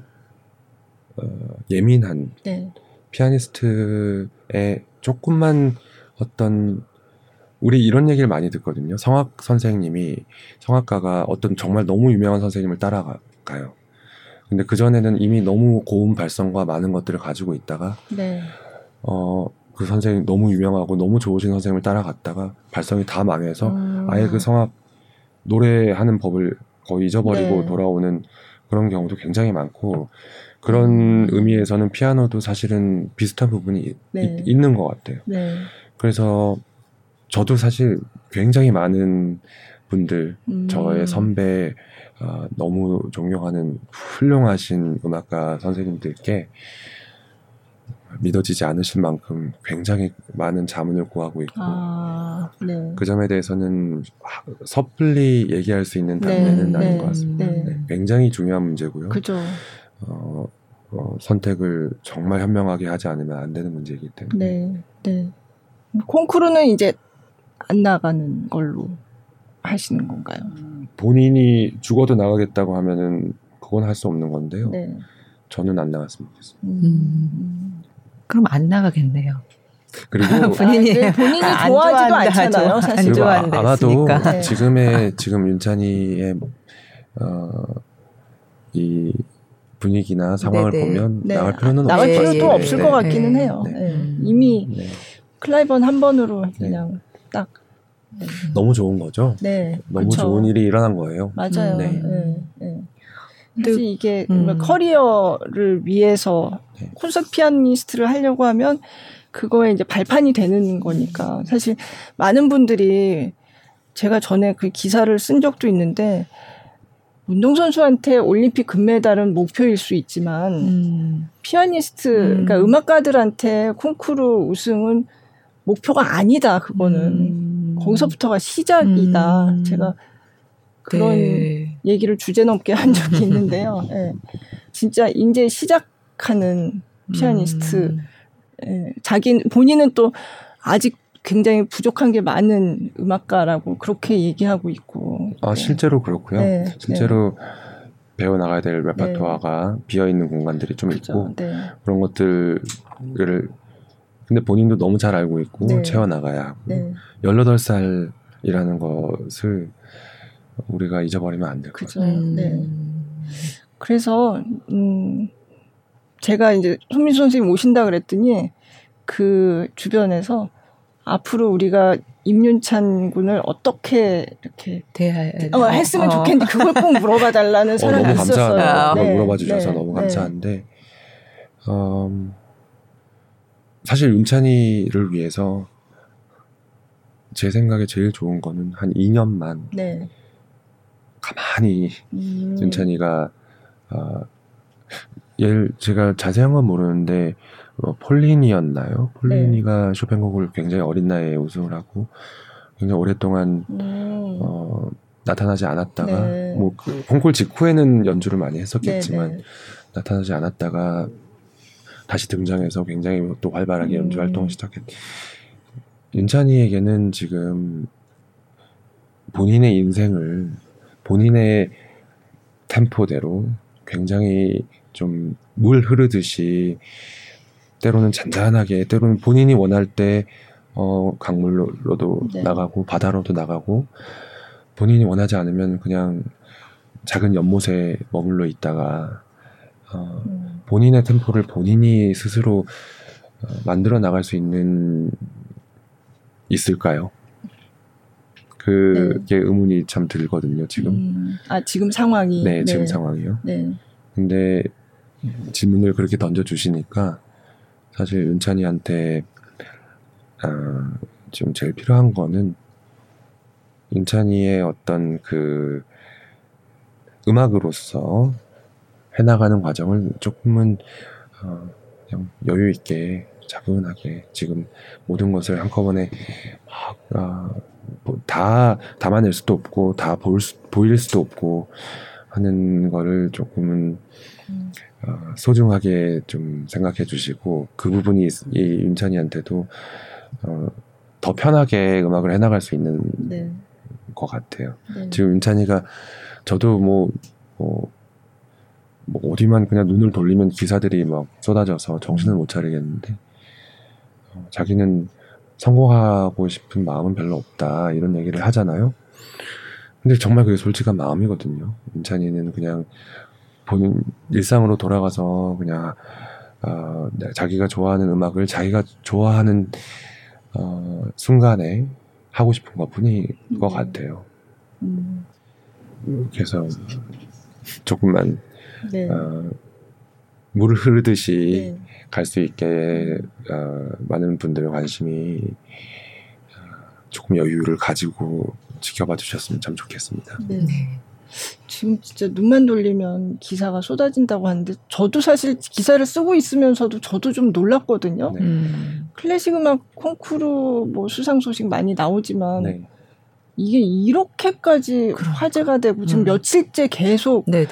어, 예민한 네. 피아니스트의 조금만 어떤 우리 이런 얘기를 많이 듣거든요. 성악 선생님이 성악가가 어떤 정말 너무 유명한 선생님을 따라가요. 근데 그 전에는 이미 너무 고음 발성과 많은 것들을 가지고 있다가 네. 어 그 선생님 너무 유명하고 너무 좋으신 선생님을 따라갔다가 발성이 다 망해서 음. 아예 그 성악 노래하는 법을 거의 잊어버리고 네. 돌아오는 그런 경우도 굉장히 많고 그런 음. 의미에서는 피아노도 사실은 비슷한 부분이 네. 이, 있는 것 같아요. 네. 그래서 저도 사실 굉장히 많은 분들, 음. 저의 선배, 어, 너무 존경하는 훌륭하신 음악가 선생님들께 믿어지지 않으실 만큼 굉장히 많은 자문을 구하고 있고 아, 네. 그 점에 대해서는 섣불리 얘기할 수 있는 단계는 네, 아닌 네, 것 같습니다. 네. 네. 굉장히 중요한 문제고요. 그죠. 어, 어, 선택을 정말 현명하게 하지 않으면 안 되는 문제이기 때문에. 네, 네. 콩쿠르는 이제 안 나가는 걸로 하시는 건가요? 본인이 죽어도 나가겠다고 하면은 그건 할 수 없는 건데요. 네. 저는 안 나갔으면 좋겠습니다. 음. 그럼 안 나가겠네요. 그리고 [LAUGHS] 본인이 아, 네, 본인이 좋아하지도 않잖아요. 사실 그리고 아, 아마도 네. 지금의 지금 윤찬이의 어, 이 분위기나 상황을 네네. 보면 네. 나갈 필요는 나갈 없을 필요도 네. 없을 것 같기는 해요. 이미 클라이번 한 번으로 그냥 딱 너무 좋은 거죠. 네, 너무 그쵸. 좋은 일이 일어난 거예요. 맞아요. 네. 네. 사실 이게 음. 커리어를 위해서 네. 콘서트 피아니스트를 하려고 하면 그거에 이제 발판이 되는 거니까 사실 많은 분들이 제가 전에 그 기사를 쓴 적도 있는데 운동선수한테 올림픽 금메달은 목표일 수 있지만 음. 피아니스트 음. 그러니까 음악가들한테 콩쿠르 우승은 목표가 아니다 그거는 음. 거기서부터가 시작이다 음. 제가 그런 네. 얘기를 주제 넘게 한 적이 [LAUGHS] 있는데요 예. 진짜 이제 시작하는 피아니스트 음. 예. 자기 본인은 또 아직 굉장히 부족한 게 많은 음악가라고 그렇게 얘기하고 있고 아 네. 실제로 그렇고요. 네, 실제로 배워 나가야 될 레퍼토아가 비어 있는 공간들이 좀 그렇죠. 있고 네. 그런 것들을 근데 본인도 너무 잘 알고 있고 네. 채워 나가야 하고 네. 18살이라는 것을 우리가 잊어버리면 안 될 것. 같아요. 음. 네. 그래서 음 제가 이제 손민수 선생님 오신다 그랬더니 그 주변에서 앞으로 우리가 임윤찬 군을 어떻게 이렇게 대할 어, 했으면 어. 좋겠는데 그걸 꼭 물어봐 달라는 어, 사람이 너무 있었어요. 감사하네요. 그걸 네. 물어봐 주셔서 네. 너무 네. 감사한데 음, 사실 윤찬이를 위해서 제 생각에 제일 좋은 거는 한 2년만 네. 가만히 음. 윤찬이가 어, 얘를 제가 자세한 건 모르는데 어, 폴린이었나요? 폴린이가 쇼팽곡을 굉장히 어린 나이에 우승을 하고 굉장히 오랫동안 음. 어, 나타나지 않았다가 네. 뭐 그 콩쿨 직후에는 연주를 많이 했었겠지만 네, 네. 나타나지 않았다가 다시 등장해서 굉장히 또 활발하게 연주 음. 활동을 시작했. 윤찬이에게는 지금 본인의 인생을 본인의 템포대로 굉장히 좀 물 흐르듯이 때로는 잔잔하게 때로는 본인이 원할 때 어, 강물로도 네. 나가고 바다로도 나가고 본인이 원하지 않으면 그냥 작은 연못에 머물러 있다가 어, 음. 본인의 템포를 본인이 스스로 어, 만들어 나갈 수 있는 있을까요? 그게 의문이 참 들거든요. 지금 음. 아 지금 상황이 네, 지금 상황이요. 네. 근데 질문을 그렇게 던져 주시니까 사실 윤찬이한테 아, 지금 제일 필요한 거는 윤찬이의 어떤 그 음악으로서 해나가는 과정을 조금은 어, 그냥 여유 있게 차분하게 지금 모든 것을 한꺼번에 막, 아, 뭐다 담아낼 수도 없고 다 볼 수, 보일 수도 없고 하는 거를 조금은 음. 어, 소중하게 좀 생각해 주시고 그 부분이 이 윤찬이한테도 어, 더 편하게 음악을 해나갈 수 있는 네. 것 같아요. 네. 지금 윤찬이가 저도 뭐, 뭐, 뭐 어디만 그냥 눈을 돌리면 기사들이 막 쏟아져서 정신을 못 차리겠는데 어, 자기는 성공하고 싶은 마음은 별로 없다 이런 얘기를 하잖아요. 근데 정말 그게 솔직한 마음이거든요. 윤찬이는 그냥 본인 일상으로 돌아가서 그냥 어, 자기가 좋아하는 음악을 자기가 좋아하는 어, 순간에 하고 싶은 것뿐인 것 네. 같아요. 음. 그래서 조금만 네. 어, 물 흐르듯이 네. 갈수 있게 어, 많은 분들의 관심이 어, 조금 여유를 가지고 지켜봐 주셨으면 참 좋겠습니다. 네. 네. 지금 진짜 눈만 돌리면 기사가 쏟아진다고 하는데 저도 사실 기사를 쓰고 있으면서도 저도 좀 놀랐거든요. 네. 음. 클래식 음악 콩쿠르 뭐 수상 소식 많이 나오지만 네. 이게 이렇게까지 그러니까. 화제가 되고 지금 음. 며칠째 계속 네네.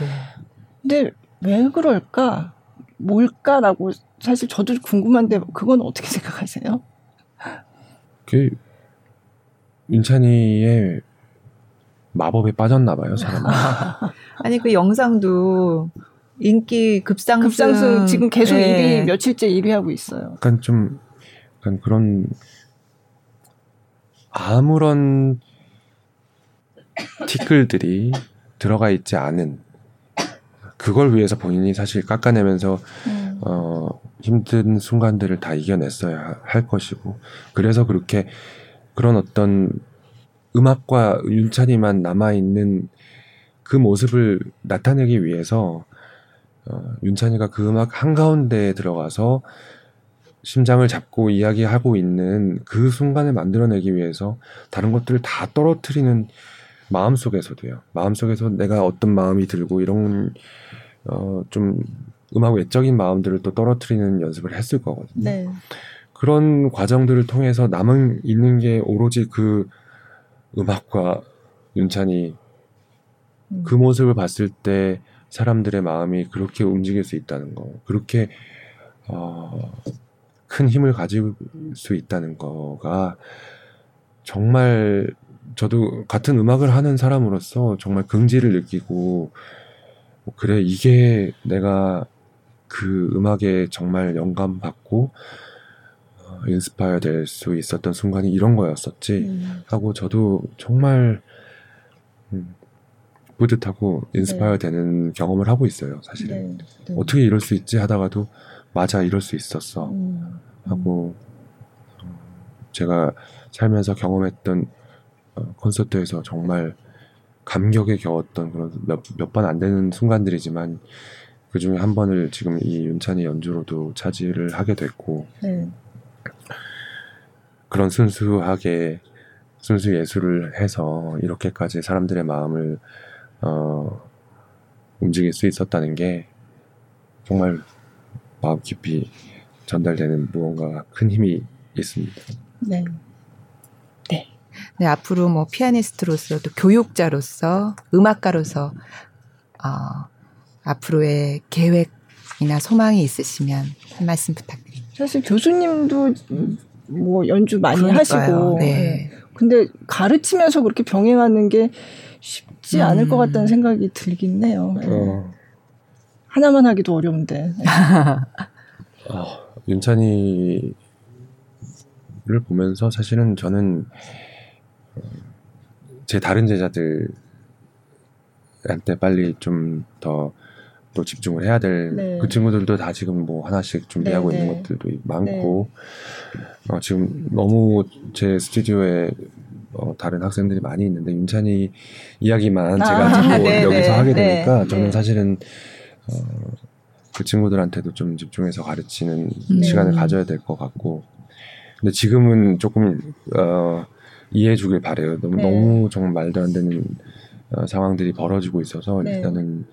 근데 왜 그럴까? 뭘까라고 사실 저도 궁금한데 그건 어떻게 [LAUGHS] 생각하세요? 그 윤찬이의 마법에 빠졌나 봐요, 사람. [LAUGHS] 아니 그 영상도 인기 급상승. 급상승 지금 계속 네. 1위 며칠째 1위 하고 있어요. 약간 좀 약간 그런 아무런 티끌들이 들어가 있지 않은 그걸 위해서 본인이 사실 깎아내면서 음. 어, 힘든 순간들을 다 이겨냈어야 할 것이고 그래서 그렇게 그런 어떤 음악과 윤찬이만 남아 있는 그 모습을 나타내기 위해서 어, 윤찬이가 그 음악 한 가운데에 들어가서 심장을 잡고 이야기하고 있는 그 순간을 만들어내기 위해서 다른 것들을 다 떨어뜨리는 마음 속에서도요. 마음 속에서 내가 어떤 마음이 들고 이런 어 좀 음악 외적인 마음들을 또 떨어뜨리는 연습을 했을 거거든요. 네. 그런 과정들을 통해서 남은 있는 게 오로지 그 음악과 윤찬이 음. 그 모습을 봤을 때 사람들의 마음이 그렇게 움직일 수 있다는 거, 그렇게 어, 큰 힘을 가질 수 있다는 거가 정말 저도 같은 음악을 하는 사람으로서 정말 긍지를 느끼고 그래 이게 내가 그 음악에 정말 영감 받고 어, 인스파이어 될 수 있었던 순간이 이런 거였었지 음. 하고 저도 정말 음, 뿌듯하고 인스파이어 네. 되는 경험을 하고 있어요 사실은 네. 네. 어떻게 이럴 수 있지 하다가도 맞아 이럴 수 있었어 음. 하고 어, 제가 살면서 경험했던 어, 콘서트에서 정말 감격에 겨웠던 그런 몇 번 안 되는 순간들이지만 그 중에 한 번을 지금 이 윤찬이 연주로도 차지를 하게 됐고 네. 그런 순수하게 순수 예술을 해서 이렇게까지 사람들의 마음을 어, 움직일 수 있었다는 게 정말 마음 깊이 전달되는 무언가 큰 힘이 있습니다. 네. 네, 앞으로 뭐 피아니스트로서 또 교육자로서 음악가로서 어, 앞으로의 계획이나 소망이 있으시면 한 말씀 부탁드립니다. 사실 교수님도 뭐 연주 많이 그러니까요. 하시고 네. 예. 근데 가르치면서 그렇게 병행하는 게 쉽지 않을 것 음. 같다는 생각이 들긴 해요. 예. 어, 하나만 하기도 어려운데. 어, [LAUGHS] 윤찬이를 보면서 사실은 저는 어, 제 다른 제자들한테 빨리 좀 더 또 집중을 해야 될그 네. 친구들도 다 지금 뭐 하나씩 준비하고 네, 있는 네. 것들도 많고 어, 지금 너무 제 스튜디오에 어, 다른 학생들이 많이 있는데 윤찬이 이야기만 아, 제가 듣고 [LAUGHS] 네, 여기서 네, 하게 네, 되니까 저는 네. 사실은 어, 그 친구들한테도 좀 집중해서 가르치는 네. 시간을 가져야 될 것 같고 근데 지금은 조금 어, 이해해 주길 바래요. 너무 네. 너무 정말 말도 안 되는 어, 상황들이 벌어지고 있어서 네. 일단은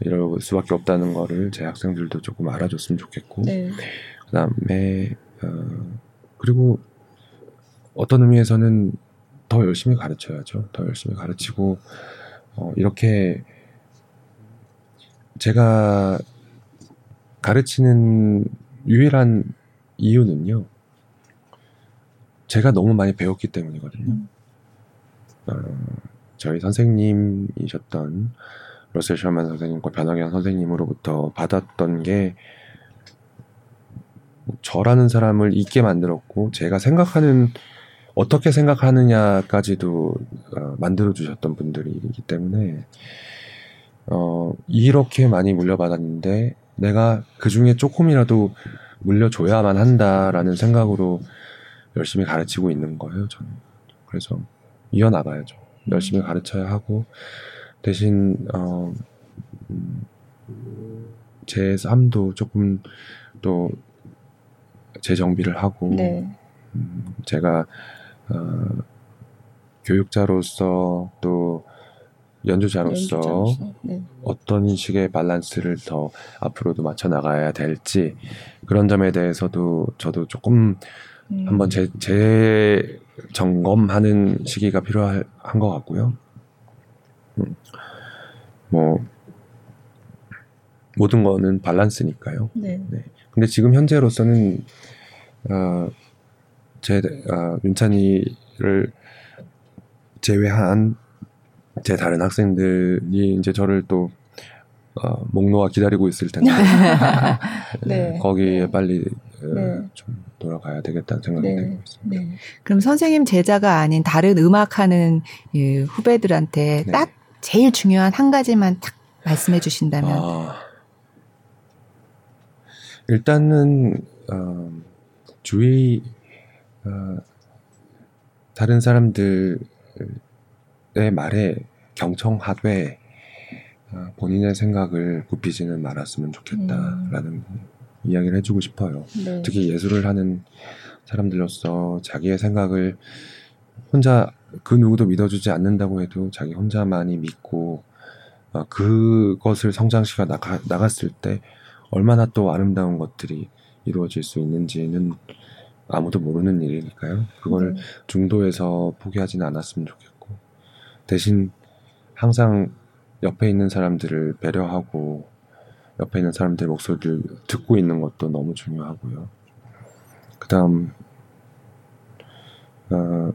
이럴 수밖에 없다는 거를 제 학생들도 조금 알아줬으면 좋겠고 네. 그다음에 어, 그리고 어떤 의미에서는 더 열심히 가르쳐야죠. 더 열심히 가르치고 어, 이렇게 제가 가르치는 유일한 이유는요. 제가 너무 많이 배웠기 때문이거든요. 음. 어, 저희 선생님이셨던 러셀 셔먼 선생님과 변학영 선생님으로부터 받았던 게 저라는 사람을 있게 만들었고 제가 생각하는 어떻게 생각하느냐까지도 어, 만들어 주셨던 분들이기 때문에 어, 이렇게 많이 물려받았는데 내가 그 중에 조금이라도 물려줘야만 한다라는 생각으로 열심히 가르치고 있는 거예요. 저는 그래서 이어나가야죠. 열심히 가르쳐야 하고 대신 어, 음, 제 삶도 조금 또 재정비를 하고 네. 음, 제가 어, 교육자로서 또 연주자로서 연주자로서. 네. 어떤 식의 밸런스를 더 앞으로도 맞춰 나가야 될지 그런 점에 대해서도 저도 조금 음. 한번 재, 재 점검하는 시기가 필요한 것 같고요. 음, 뭐 모든 거는 밸런스니까요. 네. 근데 지금 현재로서는 어, 제 어, 윤찬이를 제외한 제 다른 학생들이 이제 저를 또 어, 목 놓아 기다리고 있을 텐데 [LAUGHS] 네. 거기에 빨리 어, 네. 좀 돌아가야 되겠다는 생각이 네. 들고 있습니다. 네. 그럼 선생님 제자가 아닌 다른 음악하는 이 후배들한테 네. 딱 제일 중요한 한 가지만 딱 말씀해 주신다면 아, 일단은 어, 주위 어, 다른 사람들의 말에 경청하되 어, 본인의 생각을 굽히지는 말았으면 좋겠다라는 이야기를 해주고 싶어요. 네. 특히 예술을 하는 사람들로서 자기의 생각을 혼자 그 누구도 믿어주지 않는다고 해도 자기 혼자만이 믿고 어, 그것을 성장시켜 나가, 나갔을 때 얼마나 또 아름다운 것들이 이루어질 수 있는지는 아무도 모르는 일이니까요. 그걸 네. 중도에서 포기하지는 않았으면 좋겠고 대신 항상 옆에 있는 사람들을 배려하고 옆에 있는 사람들의 목소리를 듣고 있는 것도 너무 중요하고요. 그다음 어,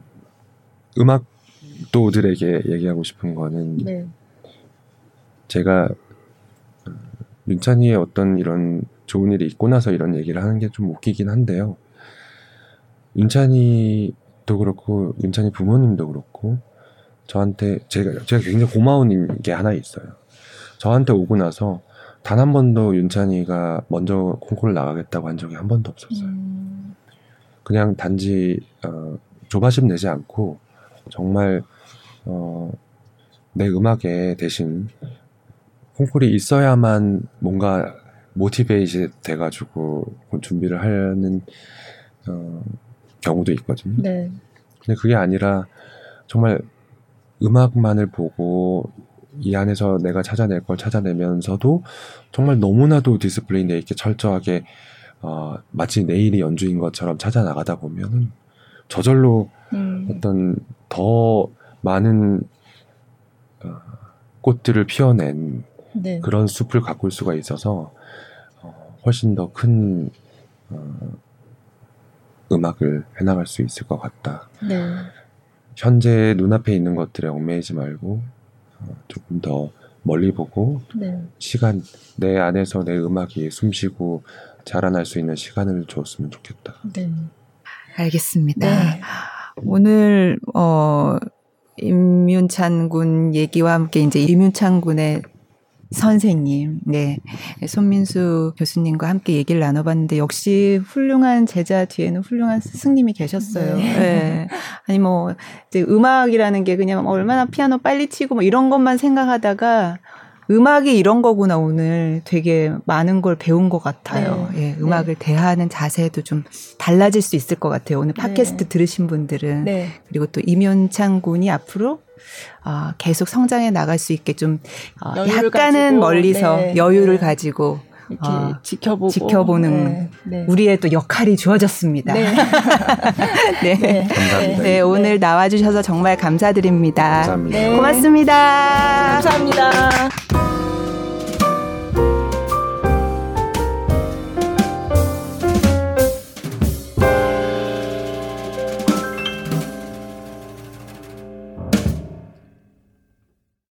음악도들에게 얘기하고 싶은 거는 네. 제가 어, 윤찬이의 어떤 이런 좋은 일이 있고 나서 이런 얘기를 하는 게 좀 웃기긴 한데요. 윤찬이도 그렇고 윤찬이 부모님도 그렇고 저한테 제가 제가 굉장히 고마운 게 하나 있어요. 저한테 오고 나서 단 한 번도 윤찬이가 먼저 콩쿠르 나가겠다고 한 적이 한 번도 없었어요. 음, 그냥 단지 어, 조바심 내지 않고 정말 어, 내 음악에 대신 콩쿨이 있어야만 뭔가 모티베이시 돼가지고 준비를 하는 어, 경우도 있거든요. 네. 근데 그게 아니라 정말 음악만을 보고 이 안에서 내가 찾아낼 걸 찾아내면서도 정말 너무나도 디스플레이돼 있게 철저하게 어, 마치 내일이 연주인 것처럼 찾아 나가다 보면은 저절로 음, 어떤 더 많은 어, 꽃들을 피워낸 네. 그런 숲을 가꿀 수가 있어서 어, 훨씬 더큰 어, 음악을 해나갈 수 있을 것 같다. 네. 현재 눈앞에 있는 것들에 얽매이지 말고 어, 조금 더 멀리 보고 네. 시간 내 안에서 내 음악이 숨쉬고 자라날 수 있는 시간을 줬으면 좋겠다. 네. 알겠습니다. 네. 오늘 어 임윤찬 군 얘기와 함께 이제 임윤찬 군의 선생님, 네, 손민수 교수님과 함께 얘기를 나눠봤는데 역시 훌륭한 제자 뒤에는 훌륭한 스승님이 계셨어요. 네. 네. 아니 뭐 이제 음악이라는 게 그냥 얼마나 피아노 빨리 치고 뭐 이런 것만 생각하다가 음악이 이런 거구나 오늘 되게 많은 걸 배운 것 같아요. 네. 예, 음악을 대하는 자세도 좀 달라질 수 있을 것 같아요. 오늘 팟캐스트 네. 들으신 분들은 네. 그리고 또 임윤창 군이 앞으로 어, 계속 성장해 나갈 수 있게 좀 어, 약간은 가지고, 멀리서 네, 여유를 네. 가지고 이렇게 어, 지켜보고 지켜보는 네. 네. 우리의 또 역할이 주어졌습니다. 네. [LAUGHS] 네. 네. 감사합니다. 네, 오늘 나와주셔서 정말 감사드립니다. 감사합니다. 네. 고맙습니다. 감사합니다.